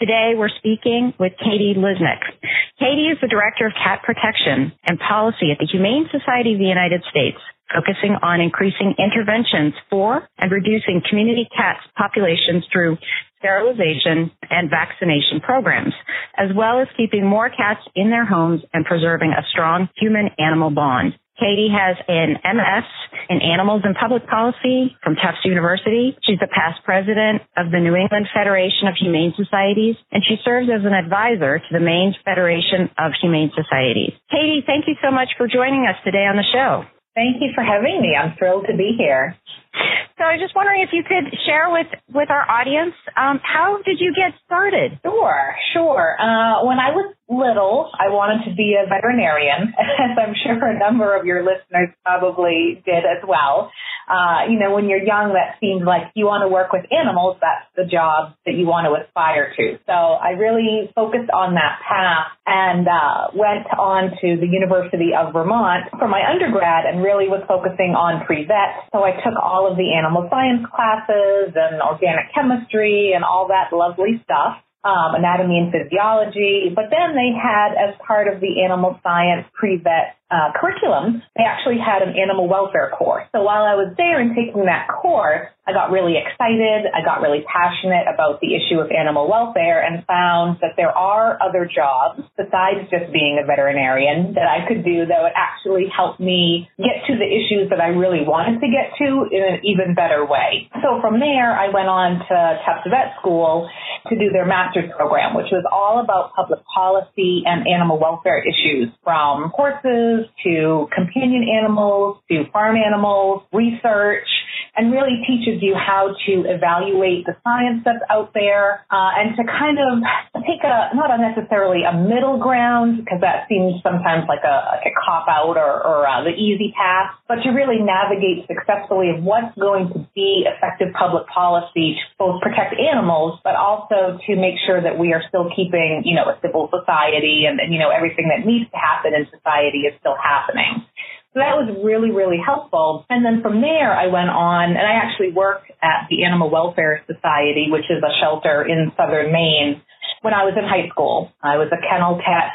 Today we're speaking with Katie Lisnik. Katie is the Director of Cat Protection and Policy at the Humane Society of the United States, focusing on increasing interventions for and reducing community cat populations through sterilization and vaccination programs, as well as keeping more cats in their homes and preserving a strong human-animal bond. Katie has an MS in Animals and Public Policy from Tufts University. She's the past president of the New England Federation of Humane Societies, and she serves as an advisor to the Maine Federation of Humane Societies. Katie, thank you so much for joining us today on the show. Thank you for having me. I'm thrilled to be here. So I was just wondering if you could share with with our audience um, how did you get started? Sure, sure. Uh, when I was little, I wanted to be a veterinarian, as I'm sure a number of your listeners probably did as well. Uh, you know, when you're young, that seems like you want to work with animals. That's the job that you want to aspire to. So I really focused on that path and uh, went on to the University of Vermont for my undergrad and really was focusing on pre-vet. So I took all of the animal science classes and organic chemistry and all that lovely stuff um, anatomy and physiology. But then they had, as part of the animal science pre-vet uh, curriculum, they actually had an animal welfare course. So while I was there and taking that course, I got really excited. I got really passionate about the issue of animal welfare and found that there are other jobs besides just being a veterinarian that I could do that would actually help me get to the issues that I really wanted to get to in an even better way. So from there, I went on to Tufts Vet School to do their master's program, which was all about public policy and animal welfare issues from horses to companion animals to farm animals, research, and really teaches you how to evaluate the science that's out there uh, and to kind of take a not necessarily a middle ground because that seems sometimes like a, like a cop out or, or uh, the easy path, but to really navigate successfully of what's going to be effective public policy to both protect animals, but also to make sure that we are still keeping you know a civil society and, and you know everything that needs to happen in society is still happening. So that was really, really helpful. And then from there, I went on and I actually work at the Animal Welfare Society, which is a shelter in southern Maine when I was in high school. I was a kennel tech,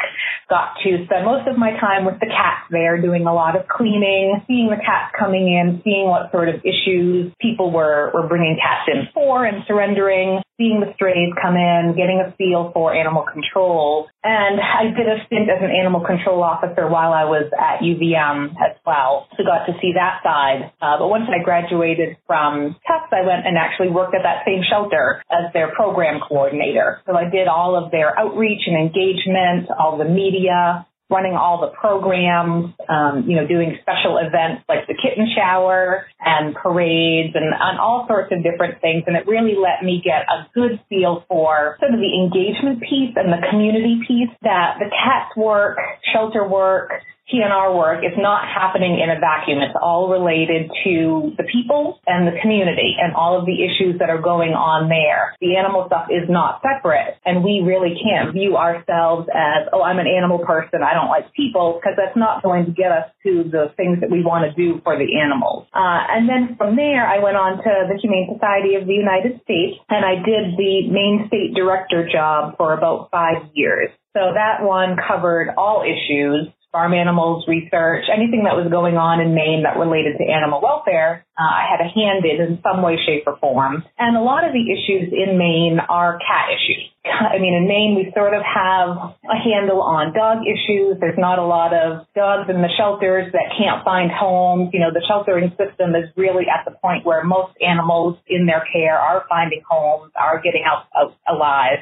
got to spend most of my time with the cats there, doing a lot of cleaning, seeing the cats coming in, seeing what sort of issues people were, were bringing cats in for and surrendering, seeing the strays come in, getting a feel for animal control. And I did a stint as an animal control officer while I was at UVM as well. So got to see that side. Uh, but once I graduated from Tufts, I went and actually worked at that same shelter as their program coordinator. So I did all of their outreach and engagement, all the media, running all the programs, um, you know, doing special events like the kitten shower and parades and, and all sorts of different things. And it really let me get a good feel for sort of the engagement piece and the community piece that the cats work, shelter work, TNR work is not happening in a vacuum. It's all related to the people and the community and all of the issues that are going on there. The animal stuff is not separate and we really can't view ourselves as, oh, I'm an animal person. I don't like people because that's not going to get us to the things that we want to do for the animals. Uh, and then from there, I went on to the Humane Society of the United States and I did the Maine State Director job for about five years. So that one covered all issues farm animals research, anything that was going on in Maine that related to animal welfare, uh, I had a hand in in some way, shape, or form. And a lot of the issues in Maine are cat issues. I mean, in Maine, we sort of have a handle on dog issues. There's not a lot of dogs in the shelters that can't find homes. You know, the sheltering system is really at the point where most animals in their care are finding homes, are getting out, out alive.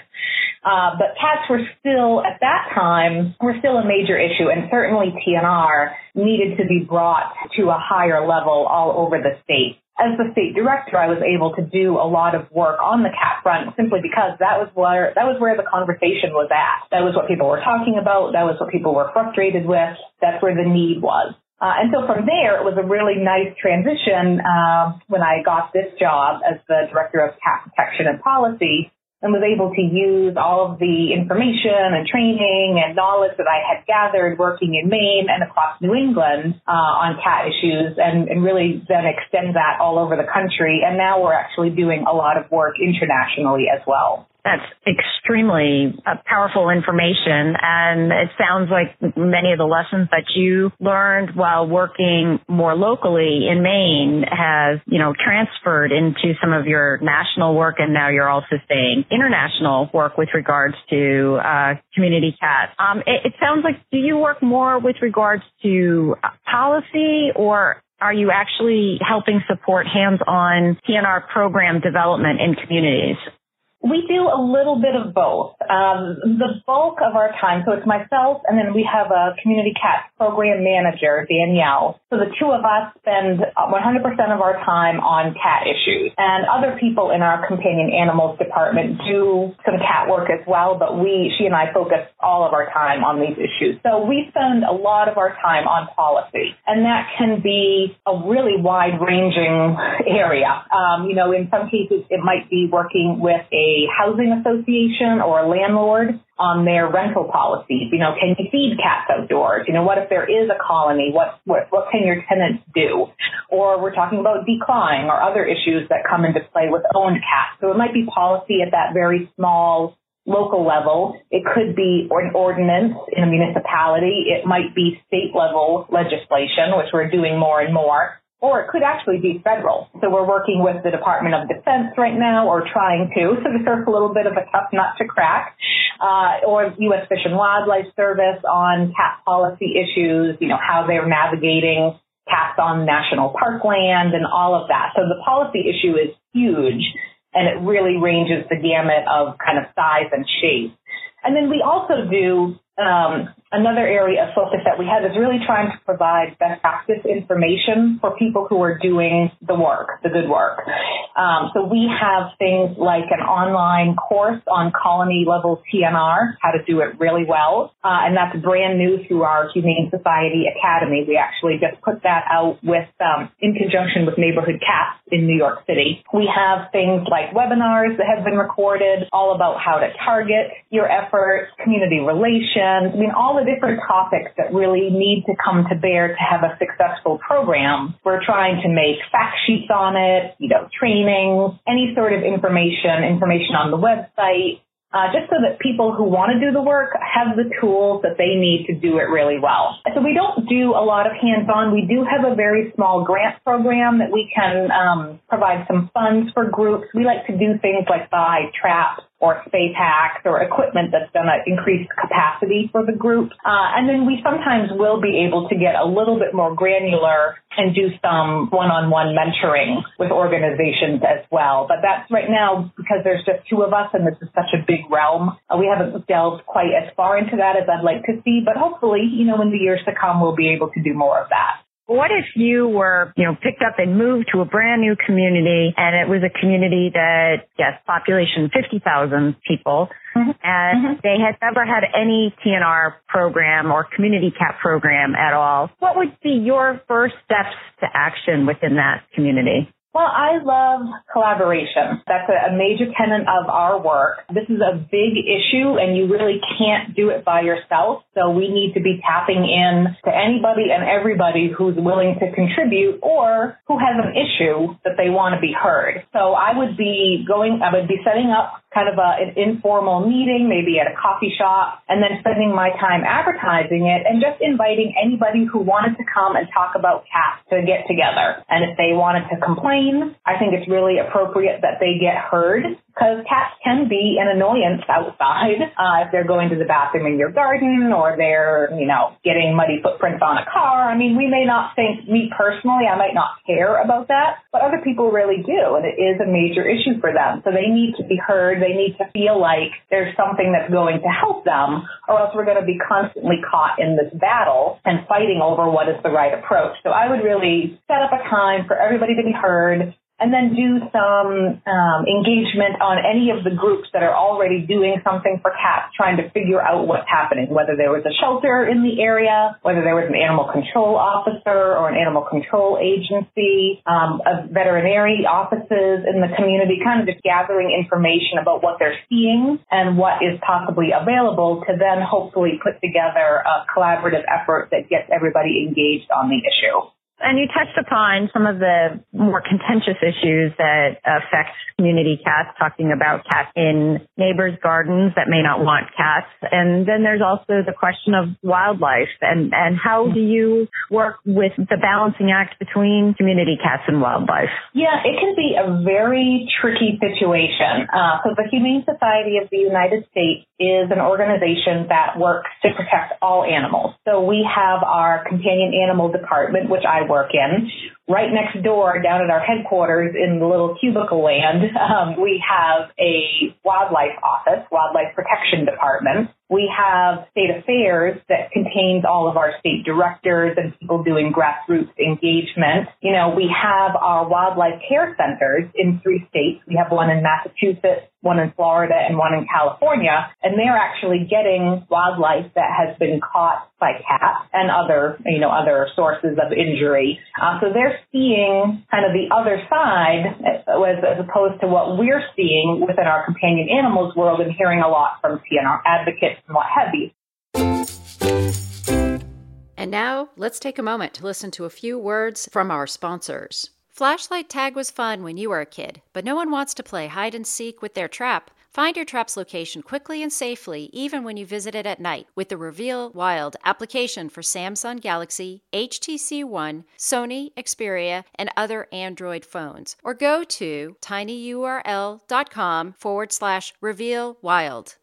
Uh, but cats were still, at that time, were still a major issue, and certainly TNR needed to be brought to a higher level all over the state. As the state director, I was able to do a lot of work on the cat front simply because that was where that was where the conversation was at. That was what people were talking about. That was what people were frustrated with. That's where the need was. Uh, and so from there, it was a really nice transition uh, when I got this job as the director of cat protection and policy and was able to use all of the information and training and knowledge that I had gathered working in Maine and across New England uh, on cat issues and, and really then extend that all over the country. And now we're actually doing a lot of work internationally as well. That's extremely uh, powerful information. And it sounds like many of the lessons that you learned while working more locally in Maine has, you know, transferred into some of your national work. And now you're also saying international work with regards to uh, community cats. Um, it, it sounds like, do you work more with regards to policy or are you actually helping support hands-on TNR program development in communities? We do a little bit of both. Um, the bulk of our time, so it's myself and then we have a community cat program manager, Danielle. So the two of us spend 100% of our time on cat issues. And other people in our companion animals department do some cat work as well, but we, she and I focus all of our time on these issues. So we spend a lot of our time on policy. And that can be a really wide ranging area. Um, you know, in some cases it might be working with a housing association or a landlord on their rental policies. You know, can you feed cats outdoors? You know, what if there is a colony? What, what, what can your tenants do? Or we're talking about declaw or other issues that come into play with owned cats. So it might be policy at that very small local level. It could be an ordinance in a municipality. It might be state level legislation, which we're doing more and more or it could actually be federal. So we're working with the Department of Defense right now, or trying to. So there's a little bit of a tough nut to crack. Uh, or U.S. Fish and Wildlife Service on cat policy issues, you know, how they're navigating cats on national park land and all of that. So the policy issue is huge and it really ranges the gamut of kind of size and shape. And then we also do um, another area of focus that we have is really trying to provide best practice information for people who are doing the work, the good work. Um, so we have things like an online course on colony level TNR, how to do it really well, uh, and that's brand new through our Humane Society Academy. We actually just put that out with um, in conjunction with Neighborhood Cats in New York City. We have things like webinars that have been recorded, all about how to target your efforts, community relations. I mean, all the different topics that really need to come to bear to have a successful program. We're trying to make fact sheets on it, you know, trainings, any sort of information, information on the website, uh, just so that people who want to do the work have the tools that they need to do it really well. So we don't do a lot of hands-on. We do have a very small grant program that we can um, provide some funds for groups. We like to do things like buy traps or spay packs or equipment that's going to increase capacity for the group. Uh, and then we sometimes will be able to get a little bit more granular and do some one-on-one mentoring with organizations as well. But that's right now because there's just two of us and this is such a big realm. Uh, we haven't delved quite as far into that as I'd like to see, but hopefully, you know, in the years to come, we'll be able to do more of that. What if you were, you know, picked up and moved to a brand new community and it was a community that, yes, population 50,000 people mm-hmm. and mm-hmm. they had never had any TNR program or community cat program at all? What would be your first steps to action within that community? Well, I love collaboration. That's a, major tenet of our work. This is a big issue and you really can't do it by yourself. So we need to be tapping in to anybody and everybody who's willing to contribute or who has an issue that they want to be heard. So I would be going, I would be setting up kind of a, an informal meeting, maybe at a coffee shop, and then spending my time advertising it and just inviting anybody who wanted to come and talk about cats to get together. And if they wanted to complain, I think it's really appropriate that they get heard because cats can be an annoyance outside uh, if they're going to the bathroom in your garden or they're, you know, getting muddy footprints on a car. I mean, we may not think, me personally, I might not care about that, but other people really do, and it is a major issue for them. So they need to be heard. They need to feel like there's something that's going to help them, or else we're going to be constantly caught in this battle and fighting over what is the right approach. So I would really set up a time for everybody to be heard, and then do some um, engagement on any of the groups that are already doing something for cats, trying to figure out what's happening, whether there was a shelter in the area, whether there was an animal control officer or an animal control agency, um, veterinary offices in the community, kind of just gathering information about what they're seeing and what is possibly available to then hopefully put together a collaborative effort that gets everybody engaged on the issue. And you touched upon some of the more contentious issues that affect community cats, talking about cats in neighbors' gardens that may not want cats. And then there's also the question of wildlife and, and how do you work with the balancing act between community cats and wildlife? Yeah, it can be a very tricky situation. Uh, so the Humane Society of the United States is an organization that works to protect all animals. So we have our companion animal department, which I work in. Right next door, down at our headquarters in the little cubicle land, um, we have a wildlife office, wildlife protection department. We have state affairs that contains all of our state directors and people doing grassroots engagement. You know, we have our wildlife care centers in three states. We have one in Massachusetts, one in Florida, and one in California. And they're actually getting wildlife that has been caught by cats and other, you know, other sources of injury. Uh, so they're seeing kind of the other side as, as opposed to what we're seeing within our companion animals world and hearing a lot from TNR advocates what have. And now let's take a moment to listen to a few words from our sponsors. Flashlight tag was fun when you were a kid, but no one wants to play hide and seek with their trap. Find your trap's location quickly and safely, even when you visit it at night, with the Reveal Wild application for Samsung Galaxy, HTC One, Sony, Xperia, and other Android phones. Or go to tinyurl.com forward slash reveal wild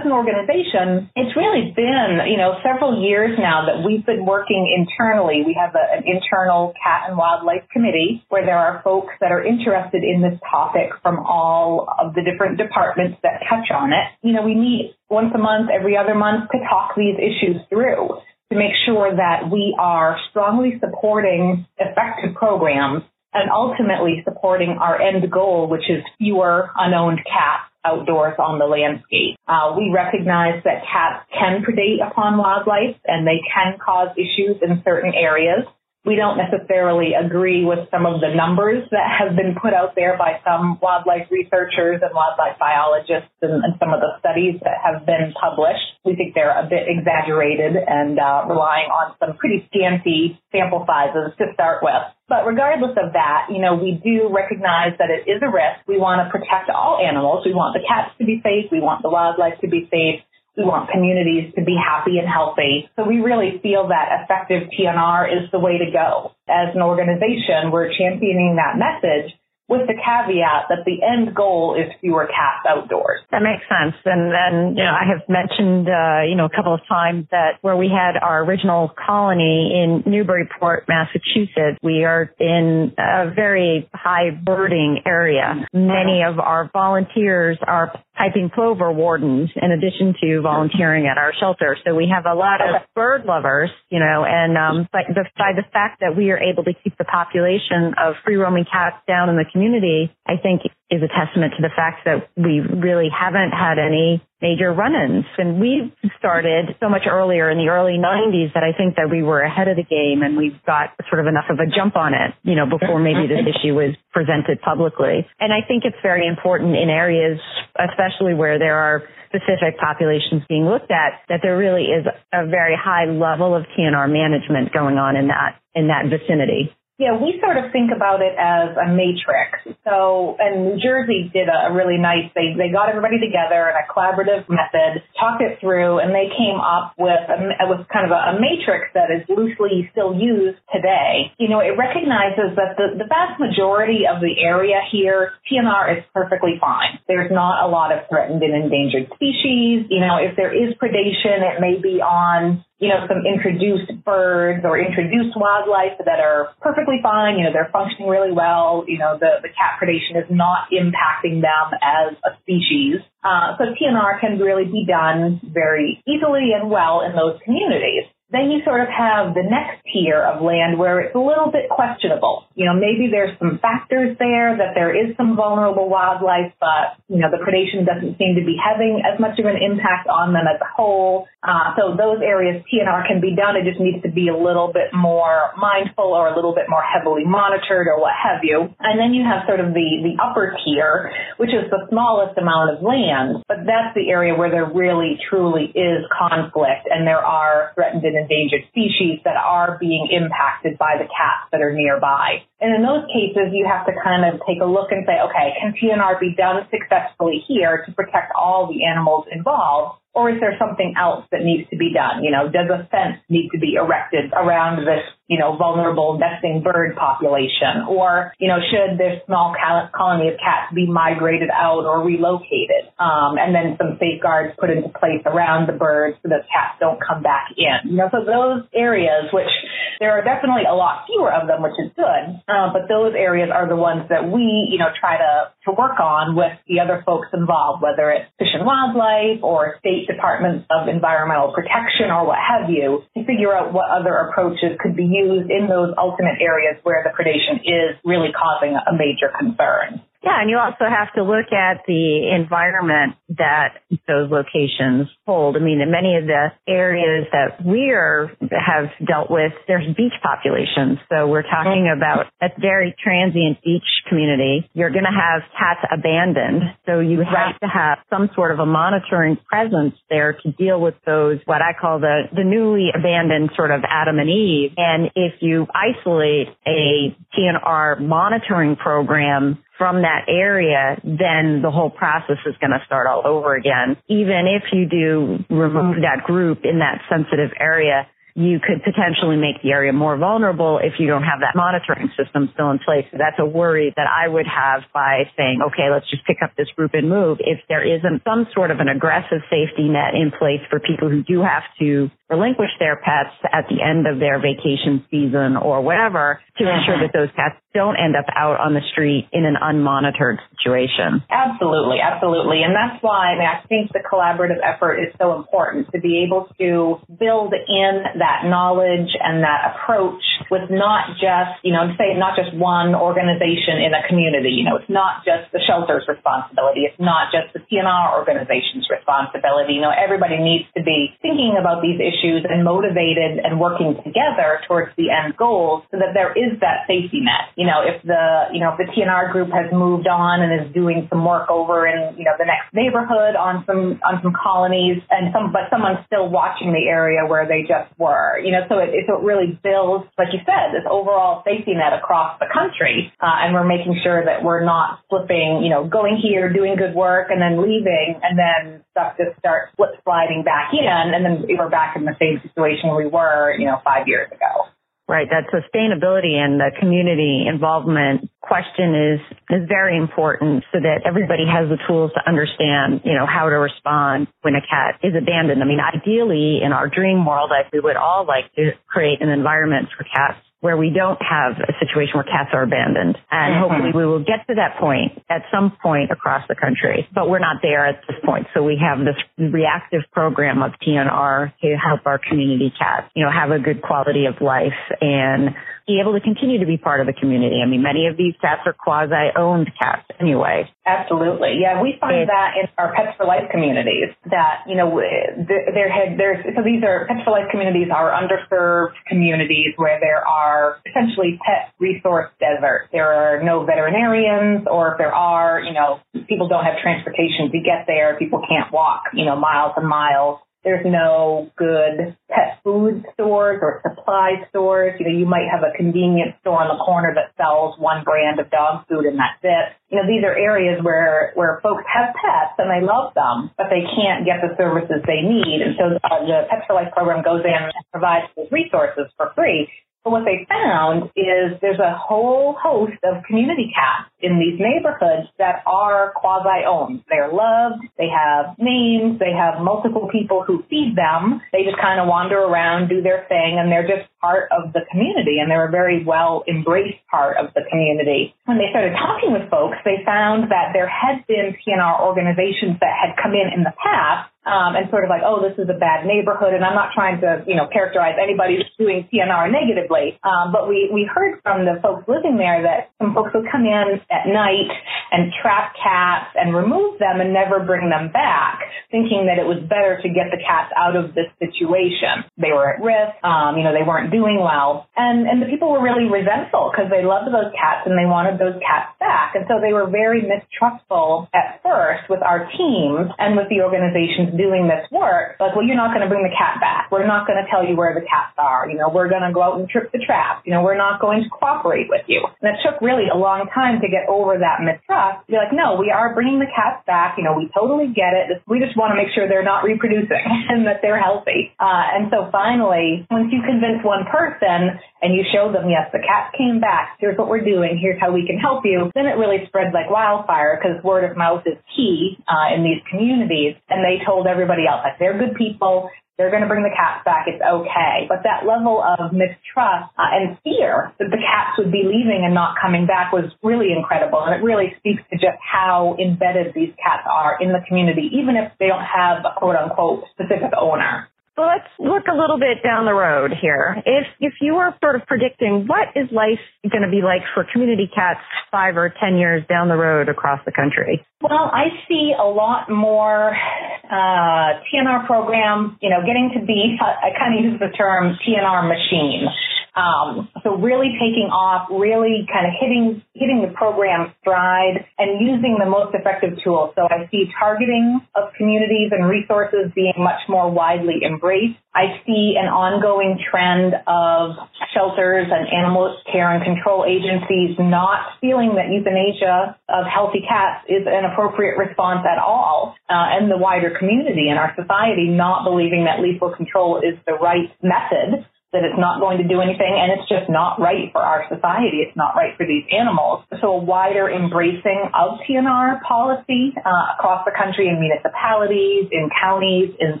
an organization, it's really been, you know, several years now that we've been working internally. We have a, an internal cat and wildlife committee where there are folks that are interested in this topic from all of the different departments that touch on it. You know, we meet once a month, every other month to talk these issues through to make sure that we are strongly supporting effective programs and ultimately supporting our end goal, which is fewer unowned cats outdoors on the landscape. Uh, we recognize that cats can predate upon wildlife and they can cause issues in certain areas. We don't necessarily agree with some of the numbers that have been put out there by some wildlife researchers and wildlife biologists and, and some of the studies that have been published. We think they're a bit exaggerated and uh, relying on some pretty scanty sample sizes to start with. But regardless of that, you know, we do recognize that it is a risk. We want to protect all animals. We want the cats to be safe. We want the wildlife to be safe. We want communities to be happy and healthy. So we really feel that effective TNR is the way to go. As an organization, we're championing that message with the caveat that the end goal is fewer cats outdoors. That makes sense. And then, you know, I have mentioned, uh, you know, a couple of times that where we had our original colony in Newburyport, Massachusetts, we are in a very high birding area. Many of our volunteers are piping plover wardens in addition to volunteering at our shelter. So we have a lot of bird lovers, you know, and um, but the, by the fact that we are able to keep the population of free roaming cats down in the community, I think is a testament to the fact that we really haven't had any major run-ins. And we started so much earlier in the early 90s that I think that we were ahead of the game and we've got sort of enough of a jump on it, you know, before maybe this issue was presented publicly. And I think it's very important in areas, especially where there are specific populations being looked at, that there really is a very high level of TNR management going on in that, in that vicinity. Yeah, we sort of think about it as a matrix. So, and New Jersey did a really nice, they, they got everybody together in a collaborative method, talked it through, and they came up with, a, with kind of a, a matrix that is loosely still used today. You know, it recognizes that the, the vast majority of the area here, TNR is perfectly fine. There's not a lot of threatened and endangered species. You know, if there is predation, it may be on you know, some introduced birds or introduced wildlife that are perfectly fine. You know, they're functioning really well. You know, the, the cat predation is not impacting them as a species. Uh, so TNR can really be done very easily and well in those communities. Then you sort of have the next tier of land where it's a little bit questionable. You know, maybe there's some factors there that there is some vulnerable wildlife, but, you know, the predation doesn't seem to be having as much of an impact on them as a whole. Uh, so those areas TNR can be done. It just needs to be a little bit more mindful or a little bit more heavily monitored or what have you. And then you have sort of the, the upper tier, which is the smallest amount of land, but that's the area where there really truly is conflict and there are threatened and endangered species that are being impacted by the cats that are nearby. And in those cases, you have to kind of take a look and say, okay, can TNR be done successfully here to protect all the animals involved? Or is there something else that needs to be done? You know, does a fence need to be erected around this, you know, vulnerable nesting bird population? Or, you know, should this small colony of cats be migrated out or relocated? Um, and then some safeguards put into place around the birds so that cats don't come back in. You know, so those areas, which there are definitely a lot fewer of them, which is good, uh, but those areas are the ones that we, you know, try to, to work on with the other folks involved, whether it's Fish and Wildlife or state departments of environmental protection or what have you to figure out what other approaches could be used in those ultimate areas where the predation is really causing a major concern. Yeah, and you also have to look at the environment that those locations hold. I mean, in many of the areas that we are, have dealt with, there's beach populations. So we're talking about a very transient beach community. You're going to have cats abandoned. So you have to have some sort of a monitoring presence there to deal with those, what I call the, the newly abandoned sort of Adam and Eve. And if you isolate a TNR monitoring program from that area, then the whole process is going to start all over again. Even if you do remove that group in that sensitive area, you could potentially make the area more vulnerable if you don't have that monitoring system still in place. So that's a worry that I would have by saying, okay, let's just pick up this group and move. If there isn't some sort of an aggressive safety net in place for people who do have to relinquish their pets at the end of their vacation season or whatever to uh-huh. ensure that those cats don't end up out on the street in an unmonitored situation. Absolutely, absolutely. And that's why I, mean, I think the collaborative effort is so important to be able to build in that knowledge and that approach with not just, you know, say not just one organization in a community. You know, it's not just the shelter's responsibility. It's not just the TNR organization's responsibility. You know, everybody needs to be thinking about these issues issues and motivated and working together towards the end goals so that there is that safety net. You know, if the, you know, if the TNR group has moved on and is doing some work over in, you know, the next neighborhood on some, on some colonies and some, but someone's still watching the area where they just were, you know, so it, it really builds, like you said, this overall safety net across the country. Uh, and we're making sure that we're not slipping, you know, going here, doing good work and then leaving and then stuff just starts slip sliding back in and then we're back in the same situation we were, you know, five years ago. Right. That sustainability and the community involvement question is, is very important so that everybody has the tools to understand, you know, how to respond when a cat is abandoned. I mean, ideally in our dream world, we would all like to create an environment for cats where we don't have a situation where cats are abandoned. And mm-hmm. hopefully we will get to that point at some point across the country, but we're not there at this point. So we have this reactive program of TNR to help our community cats, you know, have a good quality of life and be able to continue to be part of the community. I mean, many of these cats are quasi-owned cats anyway. Absolutely. Yeah, we find that in our Pets for Life communities that, you know, there had, there's, so these are, Pets for Life communities are underserved communities where there are essentially pet resource deserts. There are no veterinarians or if there are, you know, people don't have transportation to get there. People can't walk, you know, miles and miles There's no good pet food stores or supply stores. You know, you might have a convenience store on the corner that sells one brand of dog food and that's it. You know, these are areas where, where folks have pets and they love them, but they can't get the services they need. And so uh, the Pets for Life program goes in and provides those resources for free. But what they found is there's a whole host of community cats in these neighborhoods that are quasi-owned. They're loved, they have names, they have multiple people who feed them. They just kind of wander around, do their thing, and they're just part of the community, and they're a very well embraced part of the community. When they started talking with folks, they found that there had been TNR organizations that had come in in the past um, and sort of like, oh, this is a bad neighborhood. And I'm not trying to, you know, characterize anybody who's doing TNR negatively. Um, but we, we heard from the folks living there that some folks would come in at night and trap cats and remove them and never bring them back, thinking that it was better to get the cats out of this situation. They were at risk. Um, you know, they weren't doing well. And, and the people were really resentful because they loved those cats and they wanted those cats back. And so they were very mistrustful at first with our teams and with the organizations doing this work, like, well, you're not going to bring the cat back. We're not going to tell you where the cats are. You know, we're going to go out and trip the trap. You know, we're not going to cooperate with you. And it took really a long time to get over that mistrust. Be like, no, we are bringing the cats back. You know, we totally get it. We just want to make sure they're not reproducing and that they're healthy. Uh, and so finally, once you convince one person and you show them, yes, the cats came back. Here's what we're doing. Here's how we can help you. Then it really spreads like wildfire because word of mouth is key uh, in these communities. And they told told everybody else, like they're good people, they're going to bring the cats back, it's okay. But that level of mistrust uh, and fear that the cats would be leaving and not coming back was really incredible. And it really speaks to just how embedded these cats are in the community, even if they don't have a quote unquote specific owner. Well, let's look a little bit down the road here. If if you were sort of predicting what is life going to be like for community cats five or ten years down the road across the country? Well, I see a lot more uh, TNR programs. You know, getting to be I kind of use the term TNR machine. Um, so really taking off, really kind of hitting hitting the program stride and using the most effective tools. So I see targeting of communities and resources being much more widely embraced. I see an ongoing trend of shelters and animal care and control agencies not feeling that euthanasia of healthy cats is an appropriate response at all, uh, and the wider community and our society not believing that lethal control is the right method that it's not going to do anything and it's just not right for our society. It's not right for these animals. So a wider embracing of TNR policy uh, across the country in municipalities, in counties, in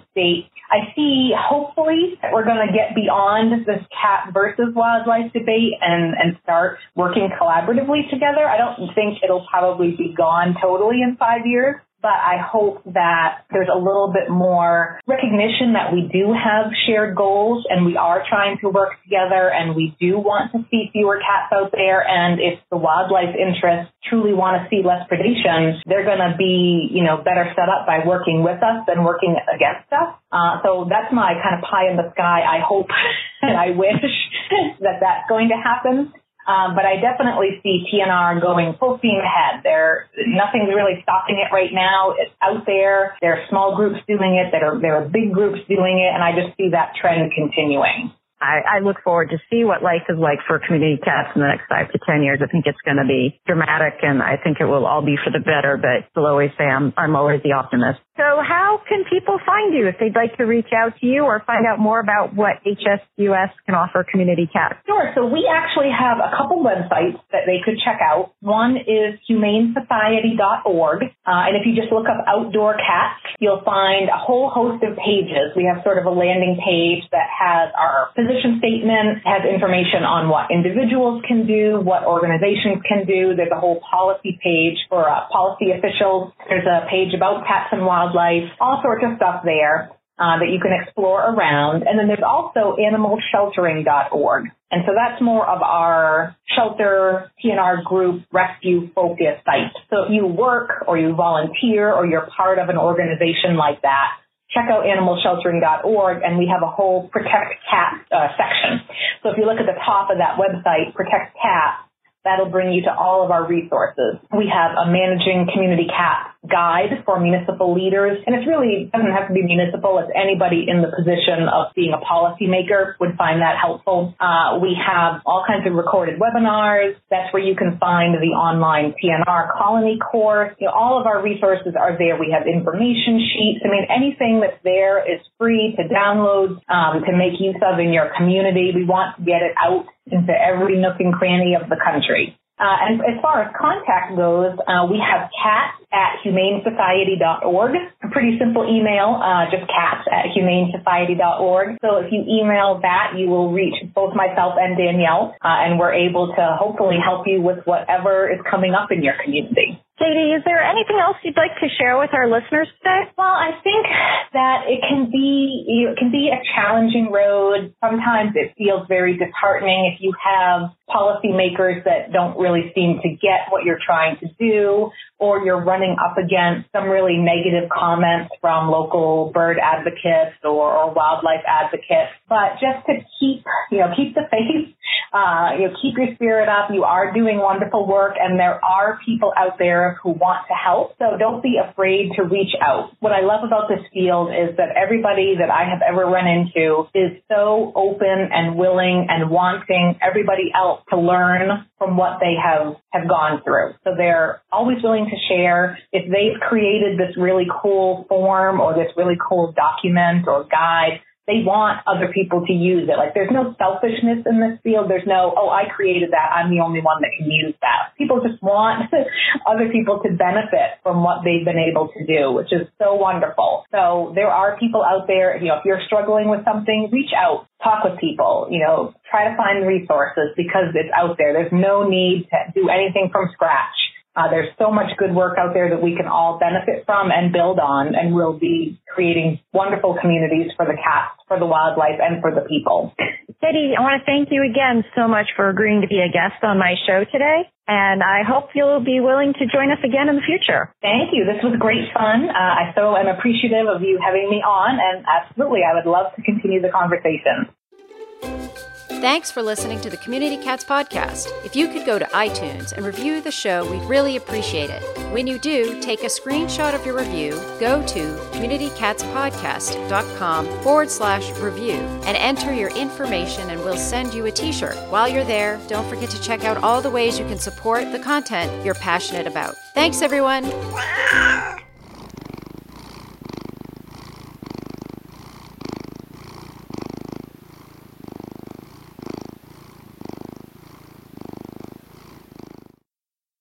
states. I see hopefully that we're going to get beyond this cat versus wildlife debate and, and start working collaboratively together. I don't think it'll probably be gone totally in five years, but I hope that there's a little bit more recognition that we do have shared goals and we are trying to work together and we do want to see fewer cats out there. And if the wildlife interests truly want to see less predation, they're going to be, you know, better set up by working with us than working against us. Uh, so that's my kind of pie in the sky. I hope and I wish that that's going to happen. Um, but I definitely see TNR going full steam ahead. There, nothing's really stopping it right now. It's out there. There are small groups doing it. There are, there are big groups doing it. And I just see that trend continuing. I, I look forward to see what life is like for community cats in the next five to ten years. I think it's going to be dramatic, and I think it will all be for the better. But I'll always say I'm I'm always the optimist. So, how can people find you if they'd like to reach out to you or find out more about what HSUS can offer community cats? Sure. So, we actually have a couple websites that they could check out. One is humanesociety.org, uh, and if you just look up outdoor cats, you'll find a whole host of pages. We have sort of a landing page that has our position statement, has information on what individuals can do, what organizations can do. There's a whole policy page for uh, policy officials. There's a page about cats and wildlife, all sorts of stuff there uh, that you can explore around. And then there's also animalsheltering.org. And so that's more of our shelter TNR group rescue focus site. So if you work or you volunteer or you're part of an organization like that, check out animalsheltering.org and we have a whole protect cat uh, section. So if you look at the top of that website, protect cat, that'll bring you to all of our resources. We have a managing community cat guide for municipal leaders. And it's really doesn't have to be municipal. It's anybody in the position of being a policymaker would find that helpful. Uh, we have all kinds of recorded webinars. That's where you can find the online TNR colony course. You know, all of our resources are there. We have information sheets. I mean, anything that's there is free to download, um, to make use of in your community. We want to get it out into every nook and cranny of the country. Uh, and as far as contact goes, uh, we have cats at humanesociety.org. A pretty simple email, uh, just cats at humanesociety.org. So if you email that, you will reach both myself and Danielle, uh, and we're able to hopefully help you with whatever is coming up in your community. Katie, is there anything else you'd like to share with our listeners today? Well, I think that it can be it can be a challenging road. Sometimes it feels very disheartening if you have policymakers that don't really seem to get what you're trying to do, or you're running up against some really negative comments from local bird advocates or, or wildlife advocates. But just to keep you know keep the faith, uh, you know keep your spirit up. You are doing wonderful work, and there are people out who want to help. So don't be afraid to reach out. What I love about this field is that everybody that I have ever run into is so open and willing and wanting everybody else to learn from what they have, have gone through. So they're always willing to share. If they've created this really cool form or this really cool document or guide, they want other people to use it. Like there's no selfishness in this field. There's no, oh, I created that. I'm the only one that can use that. People just want other people to benefit from what they've been able to do, which is so wonderful. So there are people out there, you know, if you're struggling with something, reach out, talk with people, you know, try to find resources because it's out there. There's no need to do anything from scratch uh, there's so much good work out there that we can all benefit from and build on, and we'll be creating wonderful communities for the cats, for the wildlife, and for the people. Katie, I want to thank you again so much for agreeing to be a guest on my show today, and I hope you'll be willing to join us again in the future. Thank you. This was great fun. Uh, I so am appreciative of you having me on, and absolutely, I would love to continue the conversation. Thanks for listening to the Community Cats podcast. If you could go to iTunes and review the show, we'd really appreciate it. When you do, take a screenshot of your review, go to communitycatspodcast.com forward slash review and enter your information, and we'll send you a t shirt. While you're there, don't forget to check out all the ways you can support the content you're passionate about. Thanks, everyone.